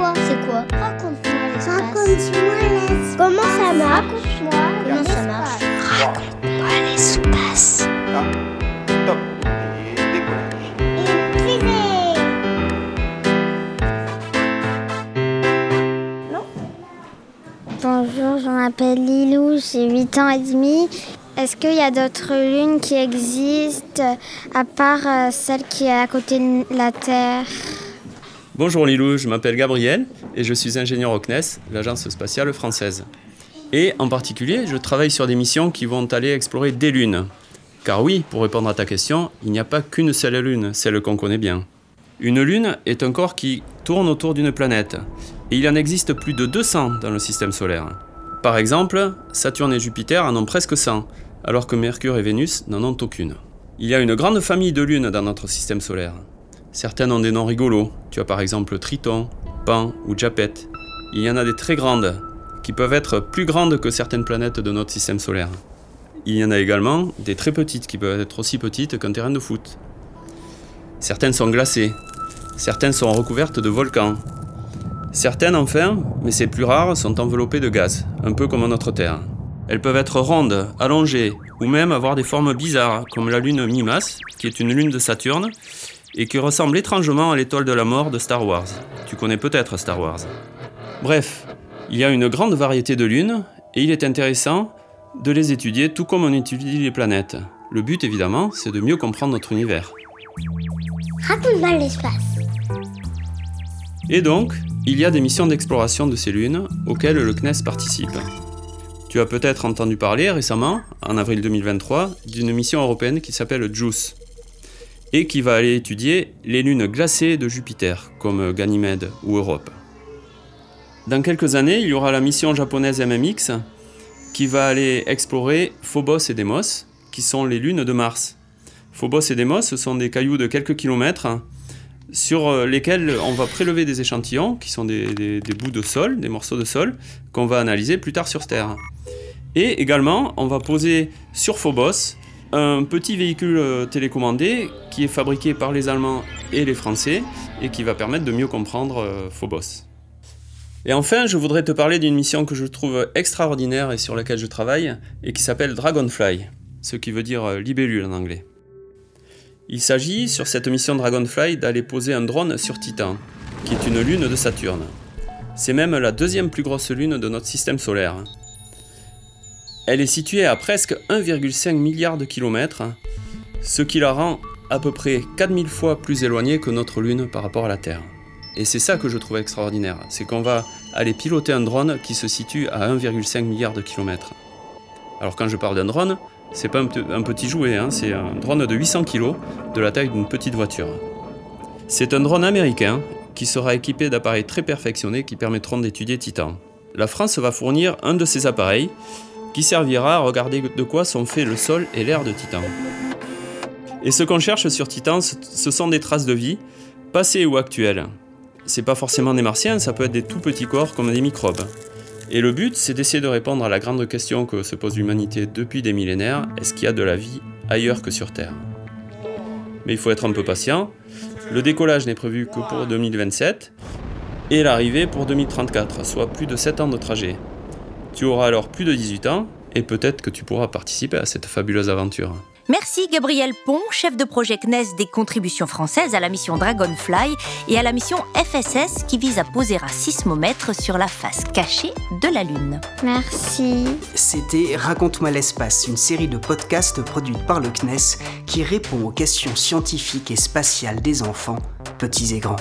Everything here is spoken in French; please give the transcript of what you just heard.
quoi C'est quoi Raconte-moi l'espace. Raconte-moi l'espace. Comment ça marche Raconte-moi Comment ça marche Raconte-moi l'espace. Ah, top. Bonjour, je m'appelle Lilou, j'ai 8 ans et demi. Est-ce qu'il y a d'autres lunes qui existent à part euh, celle qui est à côté de la Terre? Bonjour Lilou, je m'appelle Gabriel et je suis ingénieur au CNES, l'agence spatiale française. Et en particulier, je travaille sur des missions qui vont aller explorer des lunes. Car oui, pour répondre à ta question, il n'y a pas qu'une seule lune, celle qu'on connaît bien. Une lune est un corps qui tourne autour d'une planète. Et il en existe plus de 200 dans le système solaire. Par exemple, Saturne et Jupiter en ont presque 100, alors que Mercure et Vénus n'en ont aucune. Il y a une grande famille de lunes dans notre système solaire. Certaines ont des noms rigolos. Tu as par exemple Triton, Pan ou Japet. Il y en a des très grandes, qui peuvent être plus grandes que certaines planètes de notre système solaire. Il y en a également des très petites, qui peuvent être aussi petites qu'un terrain de foot. Certaines sont glacées. Certaines sont recouvertes de volcans. Certaines, enfin, mais c'est plus rare, sont enveloppées de gaz, un peu comme notre Terre. Elles peuvent être rondes, allongées, ou même avoir des formes bizarres, comme la lune Mimas, qui est une lune de Saturne, et qui ressemble étrangement à l'étoile de la mort de Star Wars. Tu connais peut-être Star Wars. Bref, il y a une grande variété de lunes, et il est intéressant de les étudier tout comme on étudie les planètes. Le but, évidemment, c'est de mieux comprendre notre univers. Raconte-moi l'espace. Et donc, il y a des missions d'exploration de ces lunes auxquelles le CNES participe. Tu as peut-être entendu parler récemment, en avril 2023, d'une mission européenne qui s'appelle JUICE et qui va aller étudier les lunes glacées de Jupiter, comme Ganymède ou Europe. Dans quelques années, il y aura la mission japonaise MMX qui va aller explorer Phobos et Deimos, qui sont les lunes de Mars. Phobos et Deimos, sont des cailloux de quelques kilomètres sur euh, lesquels on va prélever des échantillons, qui sont des bouts de sol, des morceaux de sol, qu'on va analyser plus tard sur Terre. Et également, on va poser sur Phobos un petit véhicule euh, télécommandé qui est fabriqué par les Allemands et les Français et qui va permettre de mieux comprendre euh, Phobos. Et enfin, je voudrais te parler d'une mission que je trouve extraordinaire et sur laquelle je travaille et qui s'appelle Dragonfly, ce qui veut dire euh, libellule en anglais. Il s'agit, sur cette mission Dragonfly, d'aller poser un drone sur Titan, qui est une lune de Saturne. C'est même la deuxième plus grosse lune de notre système solaire. Elle est située à presque 1,5 milliard de kilomètres, ce qui la rend à peu près 4000 fois plus éloignée que notre lune par rapport à la Terre. Et c'est ça que je trouve extraordinaire, c'est qu'on va aller piloter un drone qui se situe à 1,5 milliard de kilomètres. Alors quand je parle d'un drone, c'est pas un, pe- un petit jouet, hein, c'est un drone de 800 kg de la taille d'une petite voiture. C'est un drone américain qui sera équipé d'appareils très perfectionnés qui permettront d'étudier Titan. La France va fournir un de ces appareils qui servira à regarder de quoi sont faits le sol et l'air de Titan. Et ce qu'on cherche sur Titan, ce ce sont des traces de vie, passées ou actuelles. C'est pas forcément des martiens, ça peut être des tout petits corps comme des microbes. Et le but, c'est d'essayer de répondre à la grande question que se pose l'humanité depuis des millénaires, est-ce qu'il y a de la vie ailleurs que sur Terre? Mais il faut être un peu patient. Le décollage n'est prévu que pour 2027 et l'arrivée pour 2034, soit plus de 7 ans de trajet. Tu auras alors plus de 18 ans et peut-être que tu pourras participer à cette fabuleuse aventure. Merci Gabriel Pont, chef de projet CNES des contributions françaises à la mission Dragonfly et à la mission FSS qui vise à poser un sismomètre sur la face cachée de la Lune. Merci. C'était Raconte-moi l'espace, une série de podcasts produite par le CNES qui répond aux questions scientifiques et spatiales des enfants, petits et grands.